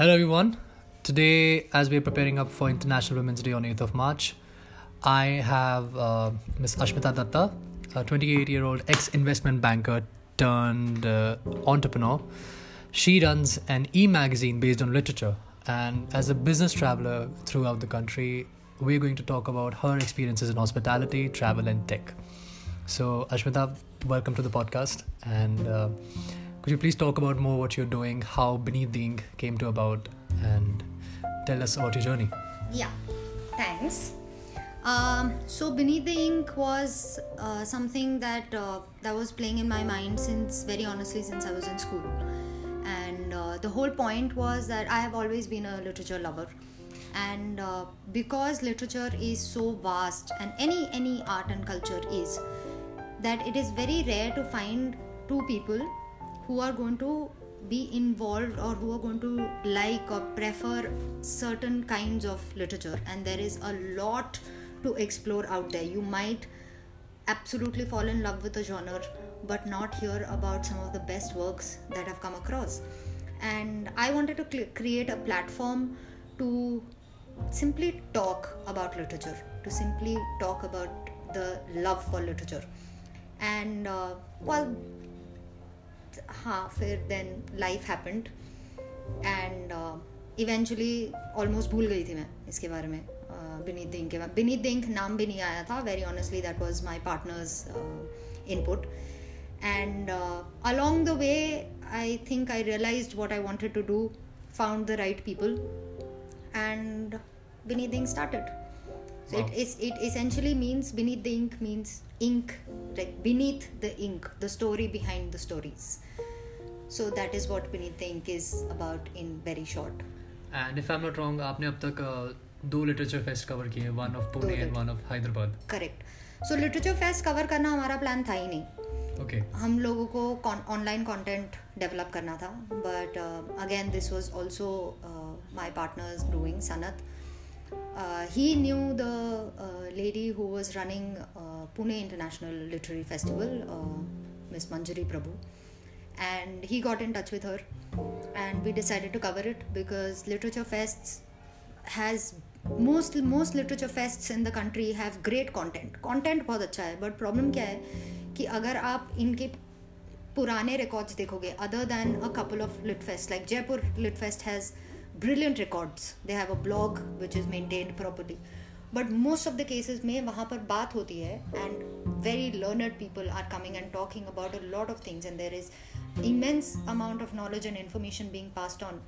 Hello, everyone. Today, as we're preparing up for International Women's Day on 8th of March, I have uh, Ms. Ashmita Datta, a 28 year old ex investment banker turned uh, entrepreneur. She runs an e magazine based on literature, and as a business traveler throughout the country, we're going to talk about her experiences in hospitality, travel, and tech. So, Ashmita, welcome to the podcast. And uh, could you please talk about more what you're doing, how Beneath the Ink came to about, and tell us about your journey? Yeah, thanks. Um, so beneath the ink was uh, something that uh, that was playing in my mind since very honestly since I was in school, and uh, the whole point was that I have always been a literature lover, and uh, because literature is so vast and any any art and culture is, that it is very rare to find two people who are going to be involved or who are going to like or prefer certain kinds of literature. And there is a lot to explore out there. You might absolutely fall in love with a genre but not hear about some of the best works that have come across. And i wanted to cl- create a platform to simply talk about literature to simply talk about the love for literature. And uh, well हाँ फिर then life happened and eventually almost भूल गई थी मैं इसके बारे में बिनीत दिंग के बाद बिनीत दिंग नाम भी नहीं आया था। Very honestly that was my partner's input and along the way I think I realise what I wanted to do found the right people and beneath ink started it wow. Means beneath it means ink like beneath the ink the story behind the stories. So that is what beneath the ink is about in very short. And if I'm not wrong, आपने अब तक uh, दो literature fest cover किए one of Pune and one of Hyderabad correct so literature fest cover करना हमारा plan था ही नहीं. Okay हम लोगों को ऑनलाइन कंटेंट डेवलप करना था but again this was also my partner's doing Sanat he knew the lady who was running Pune International Literary Festival miss Manjari Prabhu and he got in touch with her and we decided to cover it because literature fests has most most literature fests in the country have great content content बहुत अच्छा है but problem क्या है कि अगर आप इनके पुराने रिकॉर्ड्स देखोगे other than a couple of lit fest like Jaipur lit fest has brilliant records they have a blog which is maintained properly but most of the cases में वहाँ पर बात होती है and very learned people are coming and talking about a lot of things and there is immense amount of knowledge and information being passed on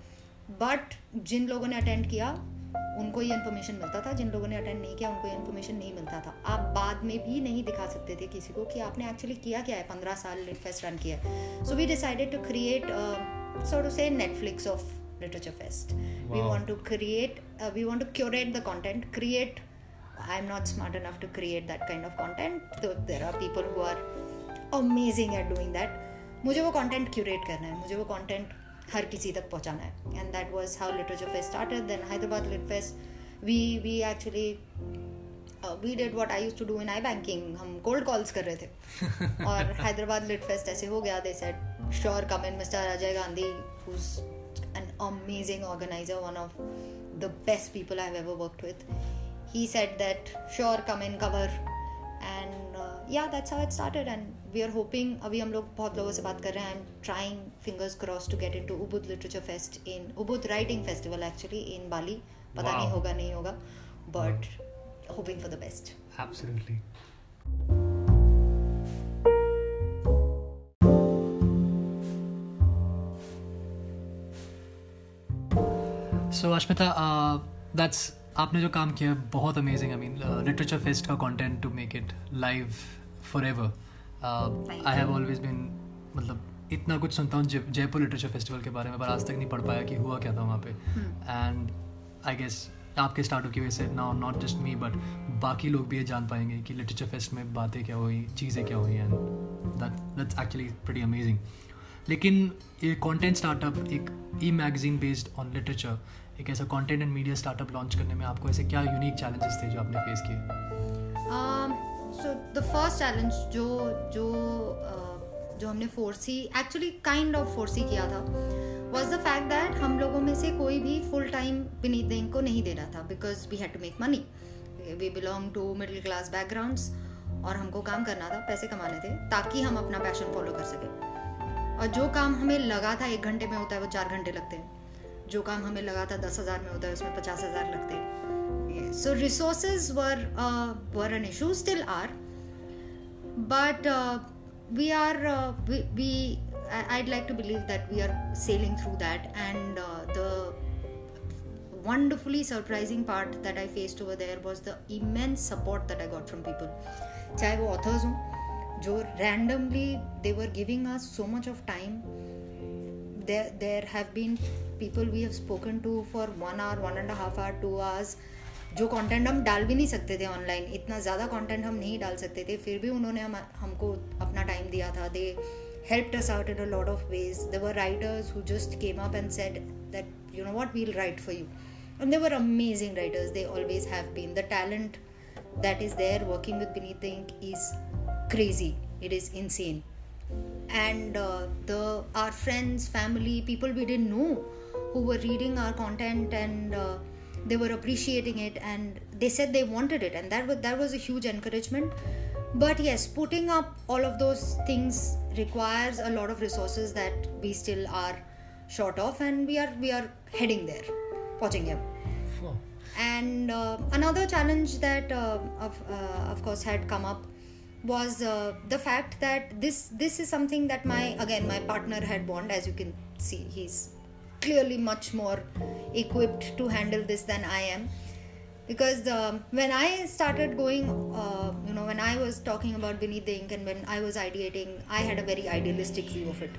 but जिन लोगों ने attend किया, उनको ये इन्फॉर्मेशन मिलता था। जिन लोगों ने अटेंड नहीं किया, उनको ये इन्फॉर्मेशन नहीं मिलता था। आप बाद में भी नहीं दिखा सकते थे किसी को कि आपने एक्चुअली किया क्या है? पंद्रह साल फेस्ट रन किया है। So we decided to create so to say Netflix of literature fest wow. we want to create uh, we want to curate the content create i'm not smart enough to create that kind of content so there are people who are amazing at doing that mujhe wo content curate karna hai mujhe wo content har kisi tak pahunchana hai and that was how literature fest started then hyderabad lit fest we we actually uh, we did what i used to do in i banking hum cold calls kar rahe the aur hyderabad lit fest aise ho gaya they said sure come in mr rajay gandhi who's amazing organizer one of the best people I've ever worked with he said that sure come in cover and uh, yeah that's how it started and we are hoping अभी हम लोग बहुत लोगों से बात कर रहे हैं I'm trying fingers crossed to get into Ubud Literature Fest in Ubud Writing Festival actually in Bali पता Wow. नहीं होगा नहीं होगा but hoping for the best Absolutely. So Ashmita uh, that's आपने जो काम किया है, बहुत amazing I mean literature fest का content to make it live forever I have always been मतलब इतना कुछ सुनता हूँ जयपुर लिटरेचर फेस्टिवल के बारे में पर आज तक नहीं पढ़ पाया कि हुआ क्या था वहाँ पे. एंड आई गेस आपके स्टार्टअप की वजह से now not just me but बाकी लोग भी ये जान पाएँगे कि लिटरेचर फेस्ट में बातें क्या हुई चीज़ें क्या हुई and that that's actually pretty amazing लेकिन ये कंटेंट स्टार्टअप एक e magazine based on literature एक ऐसा content and media startup launch करने में आपको ऐसे क्या यूनिक चैलेंजेस थे जो आपने फेस किए? So the first challenge जो जो uh, जो हमने फोर्सी एक्चुअली काइंड ऑफ़ फोर्सी किया था वॉज़ द फैक्ट दैट हम लोगों में से कोई भी फुल टाइम विनीत देंग को नहीं दे रहा था because we had to make money we belong to middle class backgrounds और हमको काम करना था पैसे कमाने थे ताकि हम अपना पैशन फॉलो कर सकें। और जो काम हमें लगा था एक घंटे में होता है वो चार घंटे लगते हैं। जो काम हमें लगा था दस हज़ार में होता है उसमें पचास हज़ार लगते हैं so resources were were an issue still are uh, uh, we, we i'd like to believe that we are sailing through that and uh, the wonderfully surprising part that i faced over there was the immense support that i got from people चाहे वो authors हों जो they were giving us so much of time there there have people we have spoken to for one hour one and half hour two hours जो content हम डाल भी नहीं सकते थे ऑनलाइन इतना ज़्यादा कंटेंट हम नहीं डाल सकते थे, फिर भी उन्होंने हम, हमको अपना टाइम दिया था। They help us out in a lot of ways they were writers who just came up and said that you know what we'll write for you and they were amazing writers they always have been the talent that is there working with beneath ink is crazy it is insane and the our friends family people we don't know who were reading our content and uh, they were appreciating it and they said they wanted it and that was that was a huge encouragement. But yes putting up all of those things requires a lot of resources that we still are short of and we are we are heading there watching him and uh, another challenge that uh, of, uh, of course had come up was uh, the fact that this this is something that my again my partner had warned as you can see he's clearly much more equipped to handle this than i am because um, when I started going, uh, you know, when I was talking about Beneath the Ink and when I was ideating, I had a very idealistic view of it.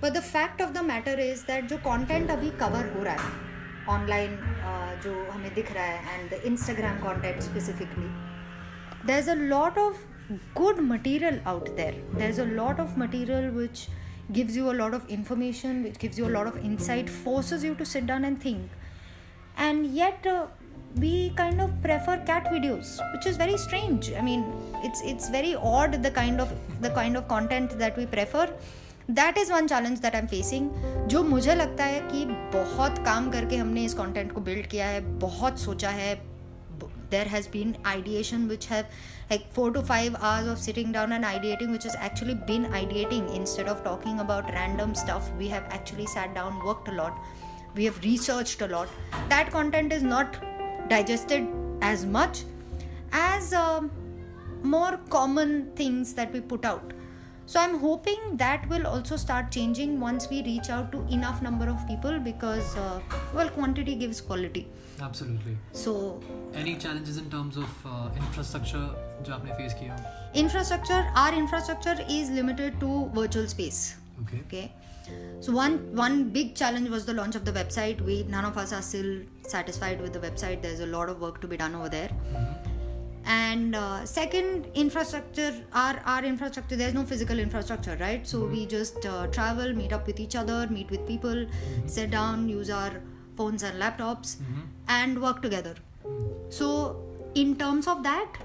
But the fact of the matter is that जो content अभी cover हो रहा है online uh, जो हमें दिख रहा है and the Instagram content specifically, there's a lot of good material out there. There's a lot of material which gives you a lot of information, which gives you a lot of insight, forces you to sit down and think and yet uh, we kind of prefer cat videos which is very strange i mean it's it's very odd the kind of the kind of content that we prefer that is one challenge that i'm facing जो मुझे लगता है कि बहुत काम करके हमने इस कंटेंट को बिल्ड किया है बहुत सोचा है there has been ideation which have like four to five hours of sitting down and ideating which has actually been ideating. Instead of talking about random stuff we have actually sat down worked a lot. We have researched a lot. That content is not digested as much as um, more common things that we put out so i'm hoping that will also start changing once we reach out to enough number of people because uh, well quantity gives quality Absolutely. so Any challenges in terms of uh, infrastructure जो आपने face किया हो? infrastructure our infrastructure is limited to virtual space Okay. okay so one one big challenge was the launch of the website we none of us are still satisfied with the website there's a lot of work to be done over there and uh, second infrastructure our our infrastructure there's no physical infrastructure right? So we just uh, travel meet up with each other meet with people sit down use our phones and laptops and work together. So in terms of that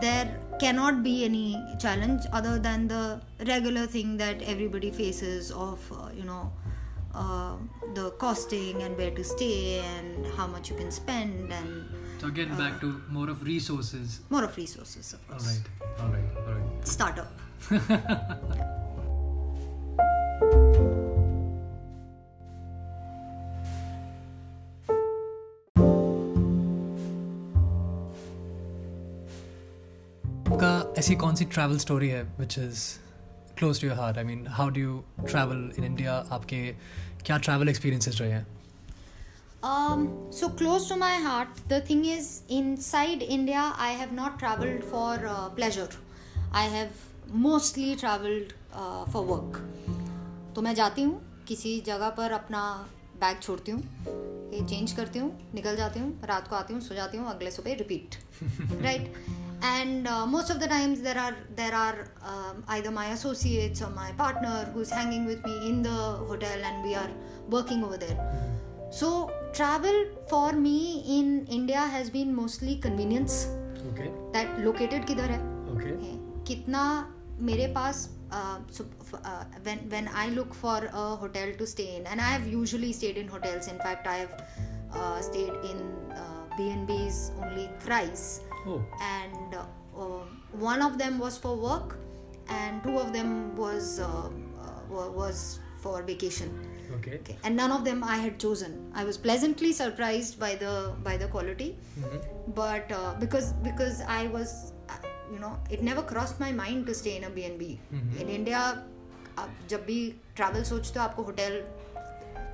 there cannot be any challenge other than the regular thing that everybody faces of uh, you know uh, the costing and where to stay and how much you can spend and So again, back to more of resources. more of resources of All course right. All right. All right. startup ऐसी कौन सी travel story है which is close to your heart I mean how do you travel in India आपके क्या travel experiences रहे हैं Um, so close to my heart. The thing is, inside India, I have not traveled for uh, pleasure. I have mostly traveled uh, for work. तो मैं जाती हूँ किसी जगह पर अपना बैग छोड़ती हूँ ये चेंज करती हूँ निकल जाती हूँ रात को आती हूँ सो जाती हूँ अगले सुबह repeat right and uh, most of the times there are there are um, either my associates or my partner who's hanging with me in the hotel and we are working over there so travel for me in india has been mostly convenience okay that located किधर है okay है, कितना मेरे पास uh, so, uh, when when I look for a hotel to stay in, and I have usually stayed in hotels. In fact, I have uh, stayed in uh, B&Bs only thrice, Oh, and uh, uh, one of them was for work, and two of them was uh, uh, wa- was for vacation. okay. Okay. And none of them I had chosen. I was pleasantly surprised by the by the quality, Mhm. but uh, because because I was, uh, you know, it never crossed my mind to stay in a B&B. Mhm. In India, आप जब भी travel सोचते हो आपको hotel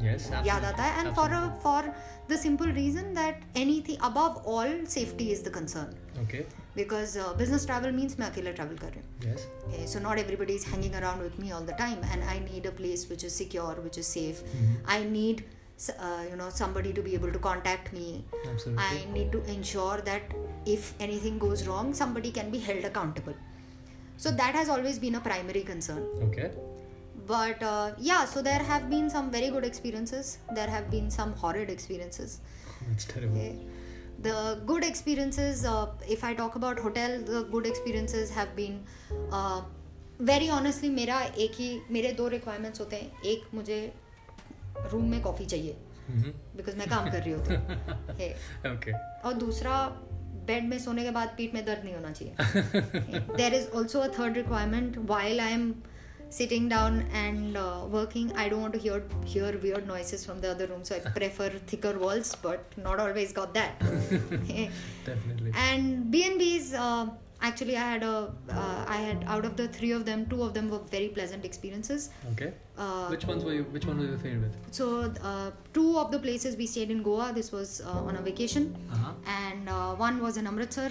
Yes, याद absolutely. आता है and for for the simple reason that anything above all safety is the concern Okay. Because business travel means मैं अकेले ट्रैवल कर रही हूँ Yes. Okay, so not everybody is hanging around with me all the time, and I need a place which is secure, which is safe. Mhm. I need, s- uh, you know, somebody to be able to contact me. Absolutely. I need to ensure that if anything goes wrong, somebody can be held accountable. So that has always been a primary concern. Okay. But uh, yeah, so there have been some very good experiences. There have been some horrid experiences. That's terrible. Okay. The good experiences, uh, if I talk about hotel, the good experiences have been uh, very honestly मेरा एक ही मेरे दो requirements होते हैं एक मुझे room में coffee चाहिए Mhm. बिकॉज़ मैं काम कर रही होती हूँ है Okay. और दूसरा बेड में सोने के बाद पीठ में दर्द नहीं होना चाहिए there is also a third requirement while I am sitting down and uh, working i don't want to hear hear weird noises from the other room so i prefer thicker walls but not always got that Definitely. and b&b's uh, actually i had a uh, i had out of the three of them two of them were very pleasant experiences Okay. uh, Which ones were you? Which one were your favorite? so uh, two of the places we stayed in goa this was uh, on a vacation Uh huh. and uh, one was in Amritsar,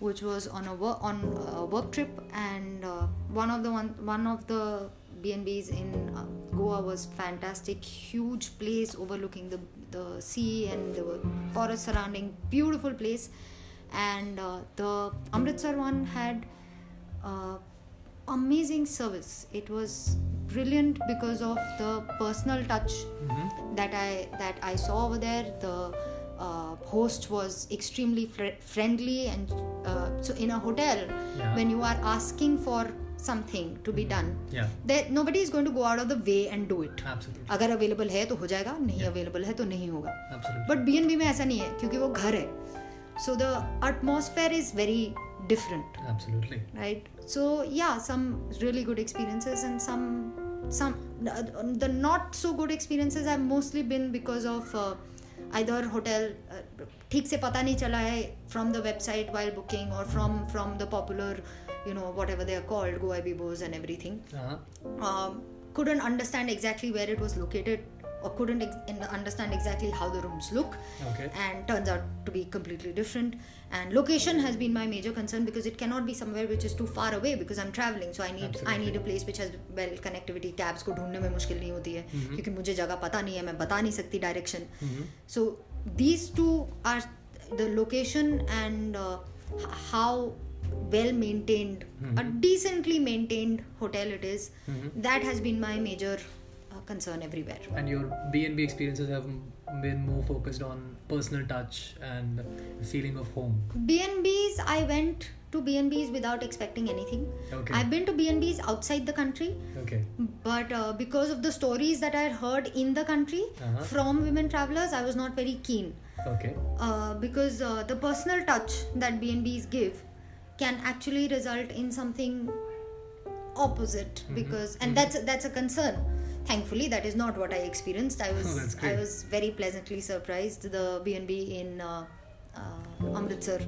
which was on a work on a work trip, and uh, one of the one one of the B&Bs in uh, Goa was fantastic, huge place overlooking the the sea and the forest surrounding, beautiful place, and uh, the Amritsar one had. Uh, amazing service it was brilliant because of the personal touch Mm-hmm. that I that I saw over there. The host was extremely fr- friendly, and uh, so in a hotel, Yeah. when you are asking for something to be done, Yeah. that nobody is going to go out of the way and do it. Absolutely. अगर available है तो हो जाएगा नहीं available है तो नहीं होगा Absolutely. But B N B में ऐसा नहीं है क्योंकि वो घर है so the atmosphere is very different Absolutely. right so yeah some really good experiences and some some the, the not so good experiences have mostly been because of uh, either hotel ठीक से पता नहीं चला है from the website while booking और from from the popular you know whatever they are called Goa बीबोज and everything couldn't understand exactly where it was located or couldn't ex- understand exactly how the rooms look okay. and turns out to be completely different and location has been my major concern because it cannot be somewhere which is too far away because i'm traveling so i need Absolutely. i need a place which has well connectivity cabs ko dhoondne mein mushkil nahi hoti hai mm-hmm. kyunki mujhe jagah pata nahi hai main bata nahi sakti direction mm-hmm. so these two are the location and uh, how well maintained mm-hmm. a decently maintained hotel it is. Mm-hmm. that has been my major concern everywhere And your B and B experiences have been more focused on personal touch and feeling of home. B&Bs I went to B&Bs without expecting anything Okay. I've been to B&Bs outside the country Okay. but uh, because of the stories that I heard in the country Uh-huh. from women travelers I was not very keen Okay. uh, because uh, the personal touch that B&Bs give can actually result in something opposite Mhm. because and Mhm. that's that's a concern thankfully that is not what i experienced. I was Oh, i was very pleasantly surprised. The b&b in uh, uh, amritsar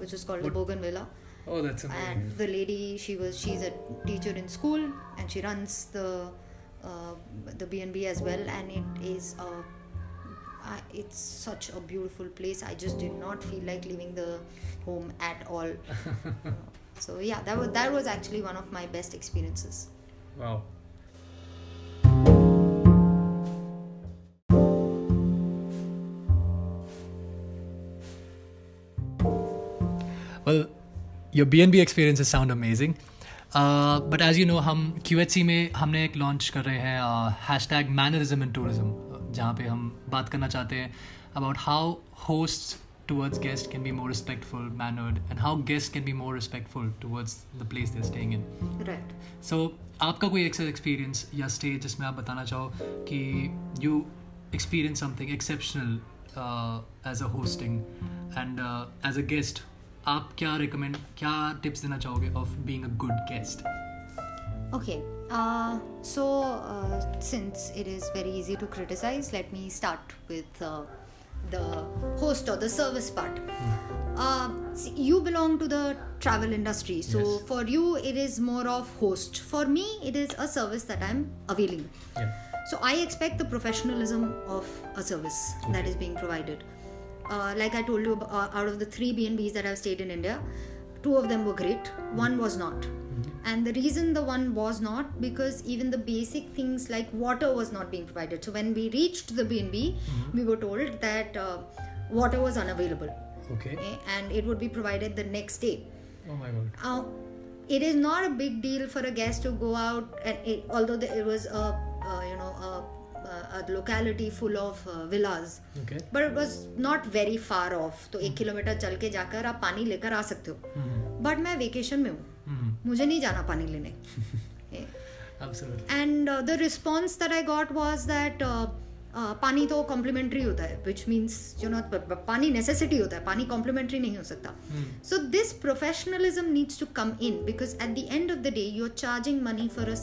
which is called the What- bougainvillea. Oh, that's amazing. and the lady she was she's a teacher in school and she runs the uh, the b&b as well. And it is a I it's such a beautiful place. I just did not feel like leaving the home at all. So yeah that was that was actually one of my best experiences. Wow. Your B N B experience is sound amazing but as you know हम Q H C में हमने एक launch कर रहे हैं hashtag mannerism in tourism जहाँ पर हम बात करना चाहते हैं about how host towards guest can be more respectful mannered and how guest can be more respectful towards the place they staying in so आपका कोई एक्सेस एक्सपीरियंस या स्टेज जिसमें आप बताना चाहो कि you experience something exceptional as a hosting and as a guest आप क्या रिकमेंड क्या टिप्स देना चाहोगे of being a good guest Okay. Uh, so, uh, since it is very easy to criticize, let me start with uh, the host or the service part. Uh, see, you belong to the travel industry, so Yes. for you it is more of host. For me, it is a service that I'm availing. Yeah. So I expect the professionalism of a service that Okay. is being provided. Uh, like I told you, uh, out of the three B&Bs that I've stayed in India, two of them were great, one was not. And the reason the one was not because even the basic things like water was not being provided. So when we reached the B&B, we were told that uh, water was unavailable, Okay. okay, and it would be provided the next day. Oh my god. Uh, it is not a big deal for a guest to go out and it, although the, it was a, uh you know a, a, a locality full of uh, villas Okay. but it was not very far off तो एक kilometre चल के जाकर आप पानी लेकर आ सकते हो Mm-hmm. बट मैं वेकेशन में हूँ Mm-hmm. मुझे नहीं जाना पानी लेने Absolutely. And the response that I got was that पानी तो कॉम्प्लीमेंट्री होता है विच मीन्स यू नो पानी नेसेसिटी होता है पानी कॉम्प्लीमेंट्री नहीं हो सकता Mm. So this professionalism needs to come in because at the end of the day, you're charging money for a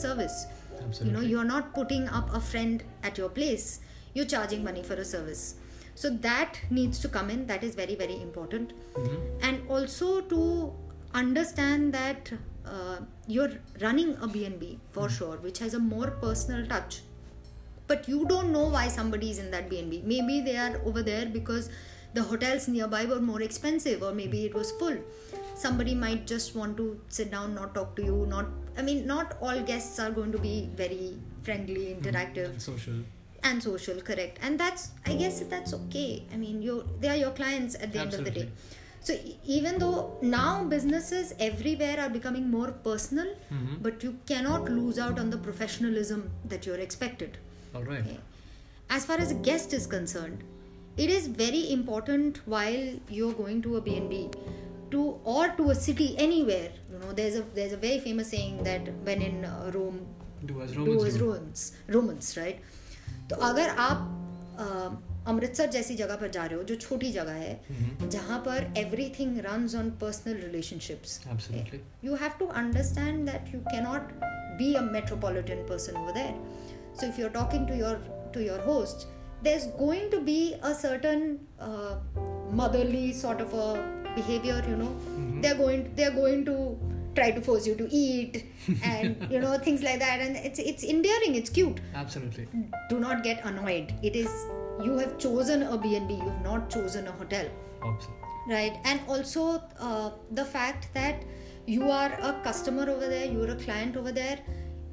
service. You know, you're not putting up a friend at your place. You're charging money for a service. So that needs to come in. That is very very important. Mhm. And also to understand that uh, you're running a BNB for sure, which has a more personal touch but you don't know why somebody is in that BNB. Maybe they are over there because the hotels nearby were more expensive, or maybe it was full. Somebody might just want to sit down, not talk to you. Not, I mean, not all guests are going to be very friendly, interactive, And Social. and social. Correct, and that's, I guess, that's okay. I mean, you, they are your clients at the end of the day. So even though now businesses everywhere are becoming more personal, Mhm. but you cannot lose out on the professionalism that you're expected. All right. Okay. As far as a guest is concerned, it is very important while you're going to a B&B to or to a city anywhere. You know, there's a there's a very famous saying that when in uh, Rome, Do as do Romans as do. Romans, Romans, right? तो अगर आप अ, अमृतसर जैसी जगह पर जा रहे हो जो छोटी जगह है Mhm. जहाँ पर everything runs on personal relationships Absolutely. you have to understand that you cannot be a metropolitan person over there so if you're talking to your to your host there's going to be a certain uh, motherly sort of a behavior you know they're going they're going to try to force you to eat and you know things like that and it's it's endearing it's cute Absolutely. do not get annoyed it is you have chosen a b&b you have not chosen a hotel Absolutely. right and also uh, the fact that you are a customer over there you're a client over there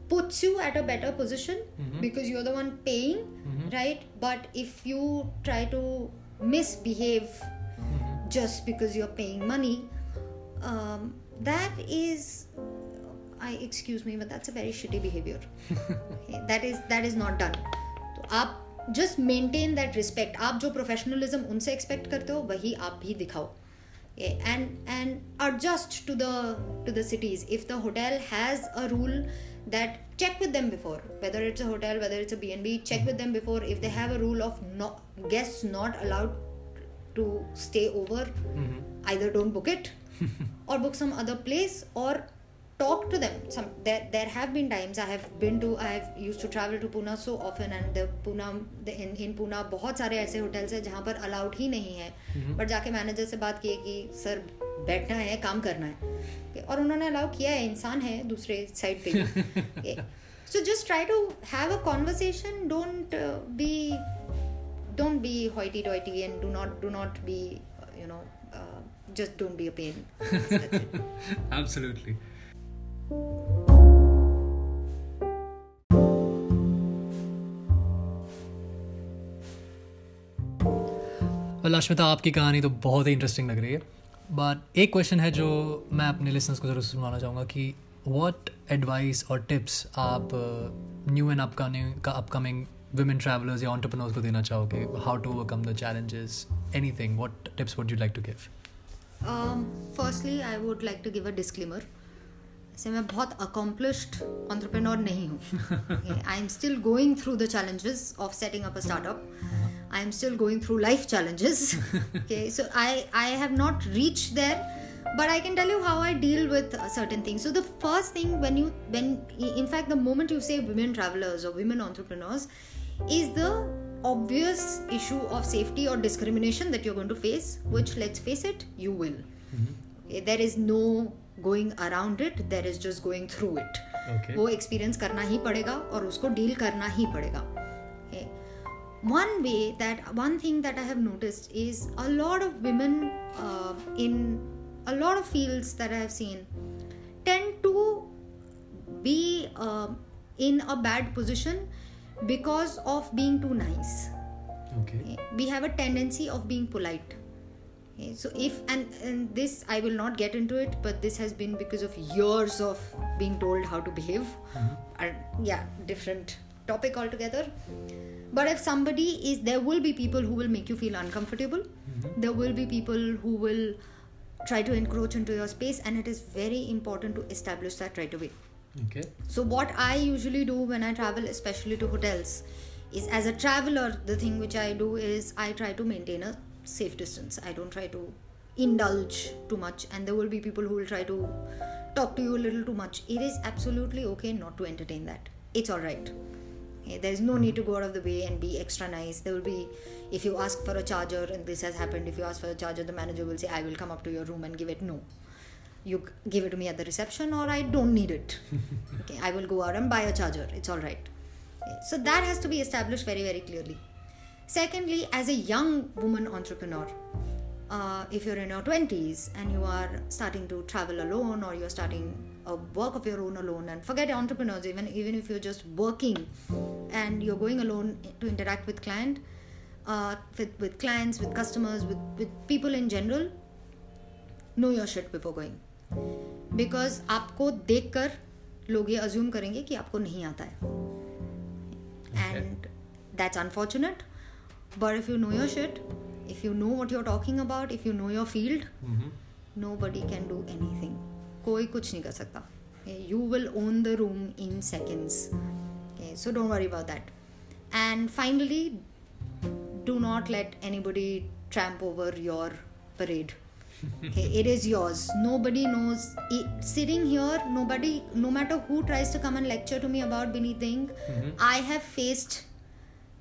puts you at a better position Mhm. because you're the one paying Mhm. right but if you try to misbehave just because you're paying money um, that is i excuse me but that's a very shitty behavior Okay, that is that is not done तो आप just maintain that respect आप जो professionalism उनसे expect करते हो वही आप भी दिखाओ and and adjust to the to the cities if the hotel has a rule that check with them before whether it's a hotel whether it's a bnb check with them before if they have a rule of no guests not allowed to stay over Mhm. either don't book it or book some other place or talk to them some there there have been times i have been to i have used to travel to pune so often and the pune the, in in pune बहुत सारे ऐसे hotels हैं जहाँ पर allowed ही नहीं है but जाके manager से बात की है कि सर बैठना है काम करना है और उन्होंने अलाउ किया है इंसान है दूसरे साइड पे so just try to have a conversation don't be don't be hoity toity and do not do not be you know uh, just don't be a pain That's it. Absolutely. Well Ashmita आपकी कहानी तो बहुत ही interesting लग रही है but एक question है जो मैं अपने लिसनर्स को ज़रूर सुनाना चाहूँगा कि वॉट एडवाइस और टिप्स आप न्यू एंड अपकमिंग का अपकमिंग women travelers या entrepreneurs को देना चाहोगे? How to overcome the challenges? Anything? What tips would you like to give? Um, firstly I would like to give a disclaimer. से मैं बहुत अकॉम्प्लिश्ड ऑन्टरप्रेनोर नहीं हूँ। I am still going through the challenges of setting up a startup I am still going through life challenges okay so I I have not reach there but I can tell you how I deal with certain things so the first thing when you when in fact the moment you say women travellers और women entrepreneurs is the obvious issue of safety or discrimination that you're going to face which let's face it you will okay, there is no going around it there is just going through it okay वो experience करना ही पड़ेगा और उसको deal करना ही पड़ेगा one way that one thing that i have noticed is a lot of women uh, in a lot of fields that i have seen tend to be uh, in a bad position because of being too nice. Okay. Eh, we have a tendency of being polite. Okay, so if and, and this i will not get into it but this has been because of years of being told how to behave. Mm-hmm. And yeah different topic altogether. But if somebody is there will be people who will make you feel uncomfortable. Mm-hmm. There will be people who will try to encroach into your space and it is very important to establish that right away okay. So what i usually do when i travel especially to hotels is as a traveler the thing which i do is i try to maintain a safe distance. I don't try to indulge too much. And there will be people who will try to talk to you a little too much. It is absolutely okay not to entertain that. It's all right. Eh, there's no need to go out of the way and be extra nice. There will be if you ask for a charger and this has happened if you ask for a charger the manager will say i will come up to your room and give it no you give it to me at the reception or i don't need it. Okay i will go out and buy a charger. It's all right. Okay, so that has to be established very very clearly. Secondly as a young woman entrepreneur uh, if you're in your 20s and you are starting to travel alone or you're starting a work of your own alone and forget entrepreneurs even even if you're just working and you're going alone to interact with client uh, with, with clients with customers with, with people in general know your shit before going because आपको देख कर लोग ये assume करेंगे कि आपको नहीं आता है। And that's unfortunate but if you know your shit if you know what you're talking about if you know your field. Nobody can do anything कोई कुछ नहीं कर सकता। You will own the room in seconds so don't worry about that and finally do not let anybody tramp over your parade. Okay, it is yours nobody knows it, sitting here nobody no matter who tries to come and lecture to me about the ink i have faced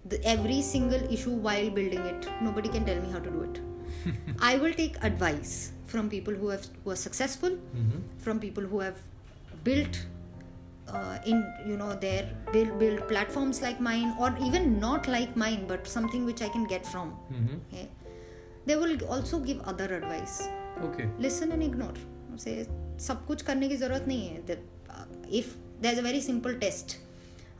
the, every single issue while building it nobody can tell me how to do it i will take advice from people who have who are successful Mm-hmm. from people who have built uh, in you know their build build platforms like mine or even not like mine but something which i can get from Mm-hmm. okay? they will also give other advice okay listen and ignore से सब कुछ करने की ज़रूरत नहीं है if there is a very simple test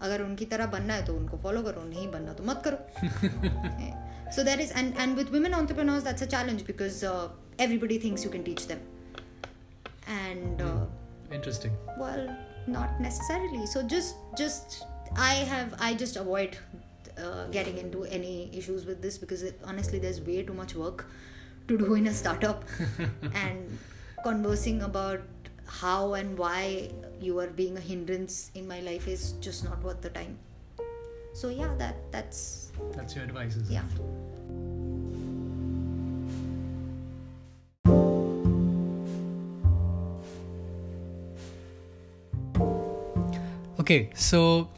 अगर उनकी तरह बनना है तो उनको फॉलो करो नहीं बनना तो मत करो so that is and and with women entrepreneurs that's a challenge because uh, everybody thinks you can teach them and uh, interesting well not necessarily so just just i have i just avoid uh, getting into any issues with this because it, honestly there's way too much work to do in a startup and conversing about how and why you are being a hindrance in my life is just not worth the time so yeah that that's that's your advice is it? yeah Okay, so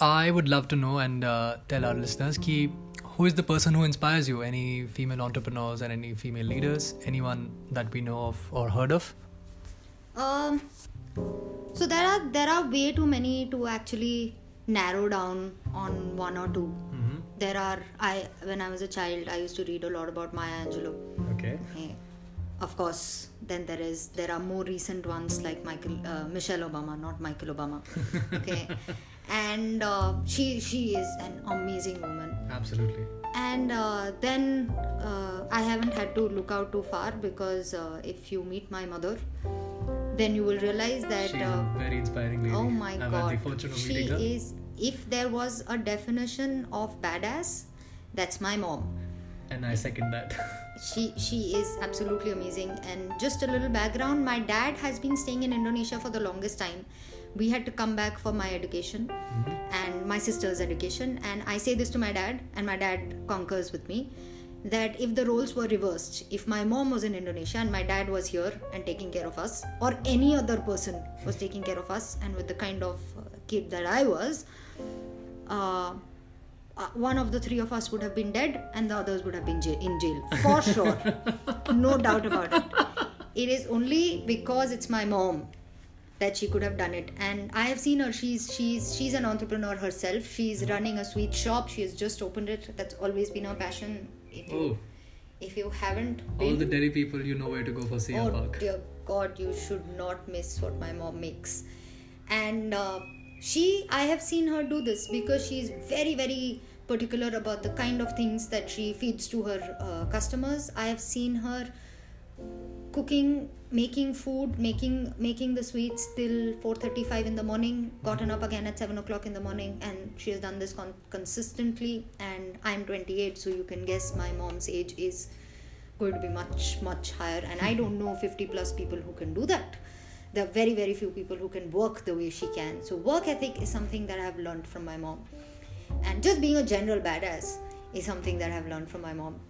I would love to know and uh, tell our listeners ki who is the person who inspires you? Any female entrepreneurs and any female leaders? Anyone that we know of or heard of? um so there are there are way too many to actually narrow down on one or 2 Mm-hmm. there are i when i was a child i used to read a lot about maya angelou Okay. Okay. of course then there is there are more recent ones like michael uh, michelle obama not michael obama okay and uh, she she is an amazing woman Absolutely. and uh, then uh, i haven't had to look out too far because uh, if you meet my mother then you will realize that She's uh, a very inspiring lady. oh my I've god had the fortune of she meeting her. is if there was a definition of badass that's my mom and I second that. she she is absolutely amazing and just a little background my dad has been staying in indonesia for the longest time we had to come back for my education and my sister's education. And i say this to my dad and my dad concurs with me that if the roles were reversed if my mom was in indonesia and my dad was here and taking care of us or any other person was taking care of us and with the kind of uh, kid that i was uh, uh, one of the three of us would have been dead and the others would have been jail- in jail for sure. No doubt about it. It is only because it's my mom that she could have done it. And i have seen her. She's she's she's an entrepreneur herself. She's running a sweet shop. She has just opened it. That's always been her passion. If you, Oh, if you haven't all the Delhi people, you know where to go for CR oh Park. dear god you should not miss what my mom makes. And uh, she i have seen her do this because she's very very particular about the kind of things that she feeds to her uh, customers. I have seen her cooking making food making making the sweets till 4.35 in the morning gotten up again at 7 o'clock in the morning and she has done this con- consistently and i'm 28 so you can guess my mom's age is going to be much much higher and i don't know 50 plus people who can do that. There are very very few people who can work the way she can. So work ethic is something that i've learned from my mom. And just being a general badass is something that i've learned from my mom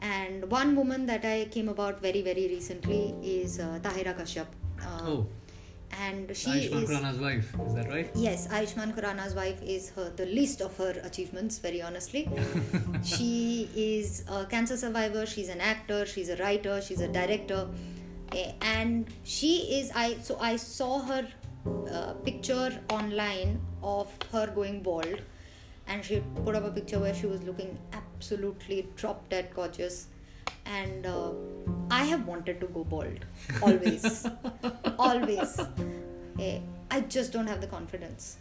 and one woman that i came about very very recently is uh, tahira kashyap uh, Oh, and she Ayushmann is Khurrana's wife. Is that right? Yes, Ayushmann Khurrana's wife is her the least of her achievements. Very honestly, she is a cancer survivor. She's an actor. She's a writer. She's a director, and she is. I so I saw her uh, picture online of her going bald, and she put up a picture where she was looking absolutely drop dead gorgeous. And uh, I have wanted to go bald always, always. Eh, I just don't have the confidence.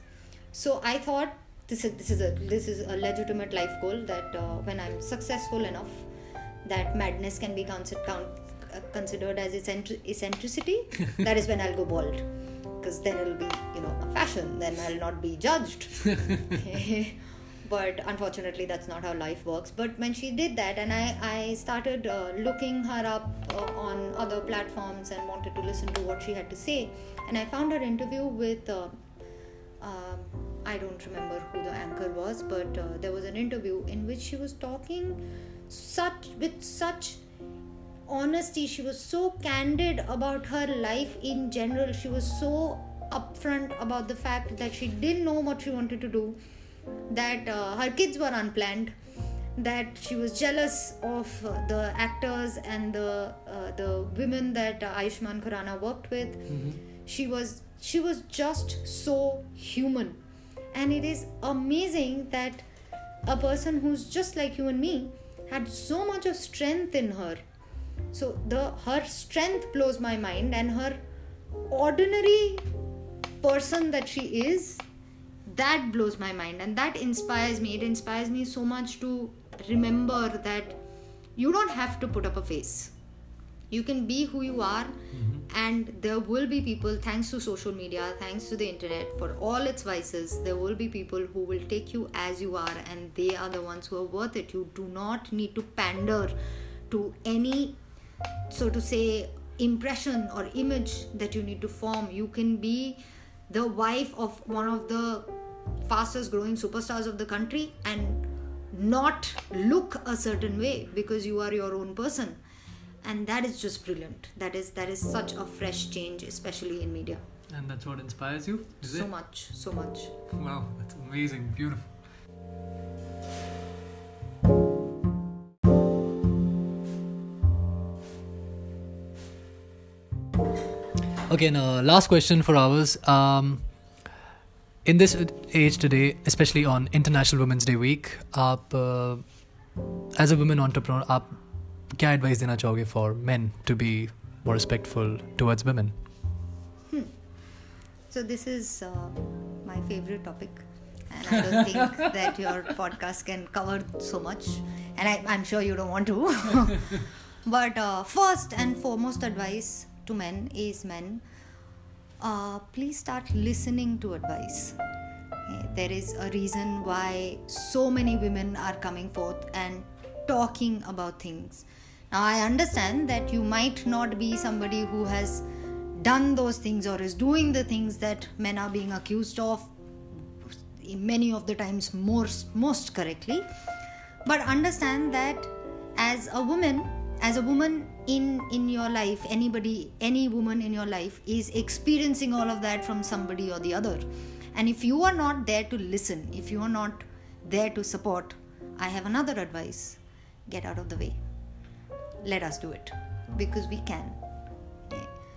So I thought this is this is a this is a legitimate life goal that uh, when I'm successful enough, that madness can be considered count, uh, considered as eccentric, eccentricity. that is when I'll go bald, because then it'll be you know a fashion. Then I'll not be judged. but unfortunately that's not how life works. But when she did that and i, I started uh, looking her up uh, on other platforms and wanted to listen to what she had to say. And i found her interview with uh, um, i don't remember who the anchor was but uh, there was an interview in which she was talking such with such honesty. She was so candid about her life in general. She was so upfront about the fact that she didn't know what she wanted to do that uh, her kids were unplanned that she was jealous of uh, the actors and the uh, the women that uh, Ayushmann Khurrana worked with. She was she was just so human. And it is amazing that a person who's just like you and me had so much of strength in her. So the her strength blows my mind and her ordinary person that she is that blows my mind. And that inspires me. It inspires me so much to remember that you don't have to put up a face. You can be who you are mm-hmm. and there will be people thanks to social media thanks to the internet for all its vices there will be people who will take you as you are and they are the ones who are worth it. You do not need to pander to any so to say impression or image that you need to form. You can be the wife of one of the fastest growing superstars of the country and not look a certain way because you are your own person and that is just brilliant that is that is such a fresh change especially in media And that's what inspires you? So it? much so much Wow, that's amazing, beautiful. Okay, now last question for ours. Um, in this age today, especially on International Women's Day week, आप uh, as a women entrepreneur, आप क्या advice देना चाहोगे for men to be more respectful towards women? So this is uh, my favorite topic, and I don't think that your podcast can cover so much, and I, I'm sure you don't want to. but uh, first and foremost advice to men is men, uh, Uh, please start listening to advice. Eh, there is a reason why so many women are coming forth and talking about things. Now, I understand that you might not be somebody who has done those things or is doing the things that men are being accused of many of the times most most correctly but understand that as a woman as a woman in in your life anybody any woman in your life is experiencing all of that from somebody or the other. And if you are not there to listen if you are not there to support i have another advice. Get out of the way. Let us do it. Because we can.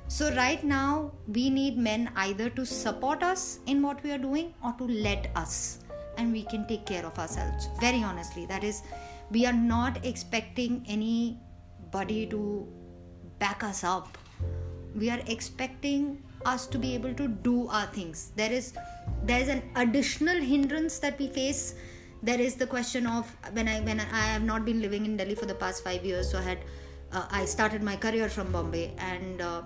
So right now we need men either to support us in what we are doing or to let us. And we can take care of ourselves. Very honestly that is we are not expecting any body to back us up. We are expecting us to be able to do our things. There is there is an additional hindrance that we face. There is the question of when I when I have not been living in Delhi for the past five years, so I had uh, I started my career from Bombay, and uh,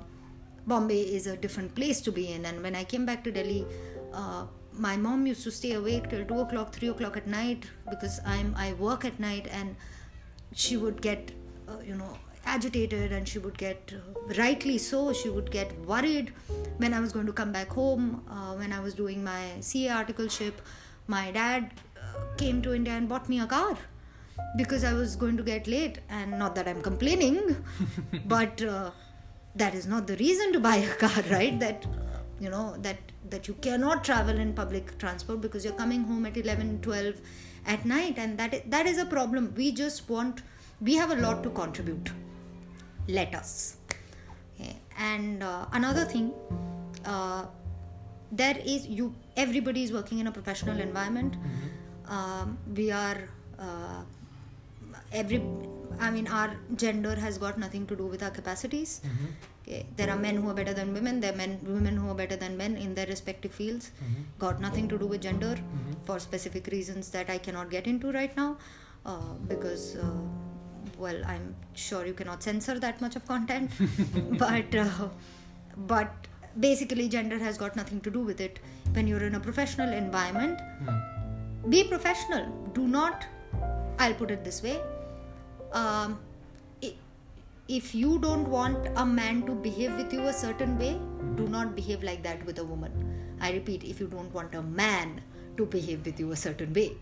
Bombay is a different place to be in. And when I came back to Delhi, uh, my mom used to stay awake till two o'clock, three o'clock at night because I'm I work at night, and she would get uh, you know agitated and she would get uh, rightly so she would get worried when i was going to come back home uh, when i was doing my ca articleship my dad uh, came to india and bought me a car because i was going to get late. And not that i'm complaining but uh, that is not the reason to buy a car right? That you know that that you cannot travel in public transport because you're coming home at 11 12 at night. And that that is a problem. We just want we have a lot to contribute let us okay. and uh, another thing uh, there is you everybody is working in a professional environment mm-hmm. um, we are uh, every i mean our gender has got nothing to do with our capacities mm-hmm. okay. there are men who are better than women there are men women who are better than men in their respective fields mm-hmm. got nothing to do with gender mm-hmm. for specific reasons that i cannot get into right now uh, because uh, well i'm sure you cannot censor that much of content but uh, but basically gender has got nothing to do with it. When you're in a professional environment mm. be professional. Do not i'll put it this way um, if you don't want a man to behave with you a certain way do not behave like that with a woman. I repeat if you don't want a man to behave with you a certain way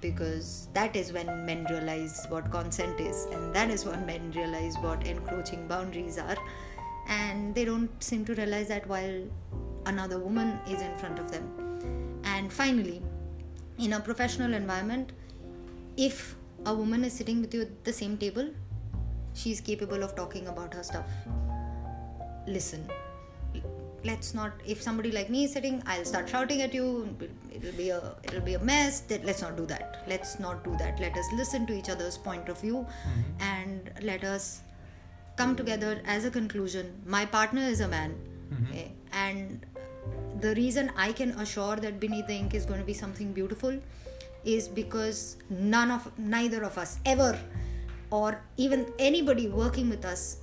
because that is when men realize what consent is and that is when men realize what encroaching boundaries are. And they don't seem to realize that while another woman is in front of them. And finally in a professional environment if a woman is sitting with you at the same table she's capable of talking about her stuff. Listen let's not if somebody like me is sitting i'll start shouting at you it'll be a it'll be a mess let's not do that let's not do that let us listen to each other's point of view mm-hmm. and let us come together as a conclusion my partner is a man mm-hmm. okay? and the reason i can assure that beneath the ink is going to be something beautiful is because none of neither of us ever or even anybody working with us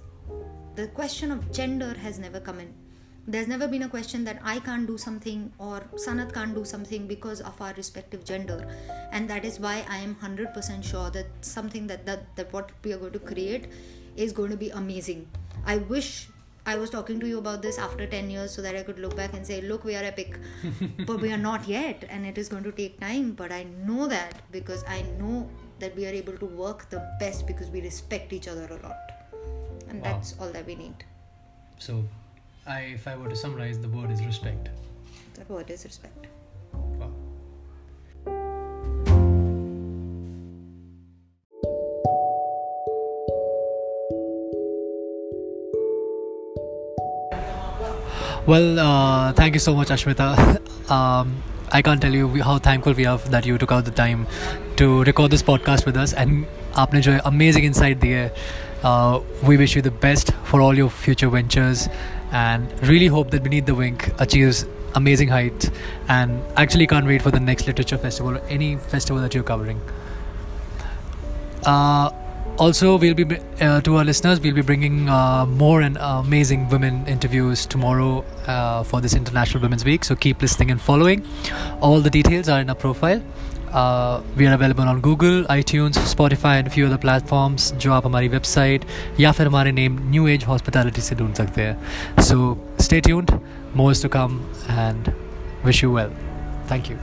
the question of gender has never come in there's never been a question that I can't do something or Sanat can't do something because of our respective gender, and that is why I am 100% sure that something that, that that what we are going to create is going to be amazing. I wish I was talking to you about this after 10 years so that I could look back and say, look, we are epic. but we are not yet, and it is going to take time. But I know that because I know that we are able to work the best because we respect each other a lot. And wow. that's all that we need. So, I, if I were to summarize, the word is respect. The word is respect. Wow. Well, uh, thank you so much, Ashmita. um, I can't tell you how thankful we are that you took out the time to record this podcast with us and आपने जो amazing insight दिए uh, we wish you the best for all your future ventures and really hope that Beneath the Wink achieves amazing heights and actually can't wait for the next literature festival or any festival that you're covering. Uh, also we'll be uh, to our listeners we'll be bringing uh, more and amazing women interviews tomorrow uh, for this international women's week so keep listening and following all the details are in our profile Uh, we are available on Google iTunes Spotify and few other platforms जो आप हमारी website या फिर हमारे name new age hospitality से ढूंढ सकते हैं। So stay tuned most to come and wish you well thank you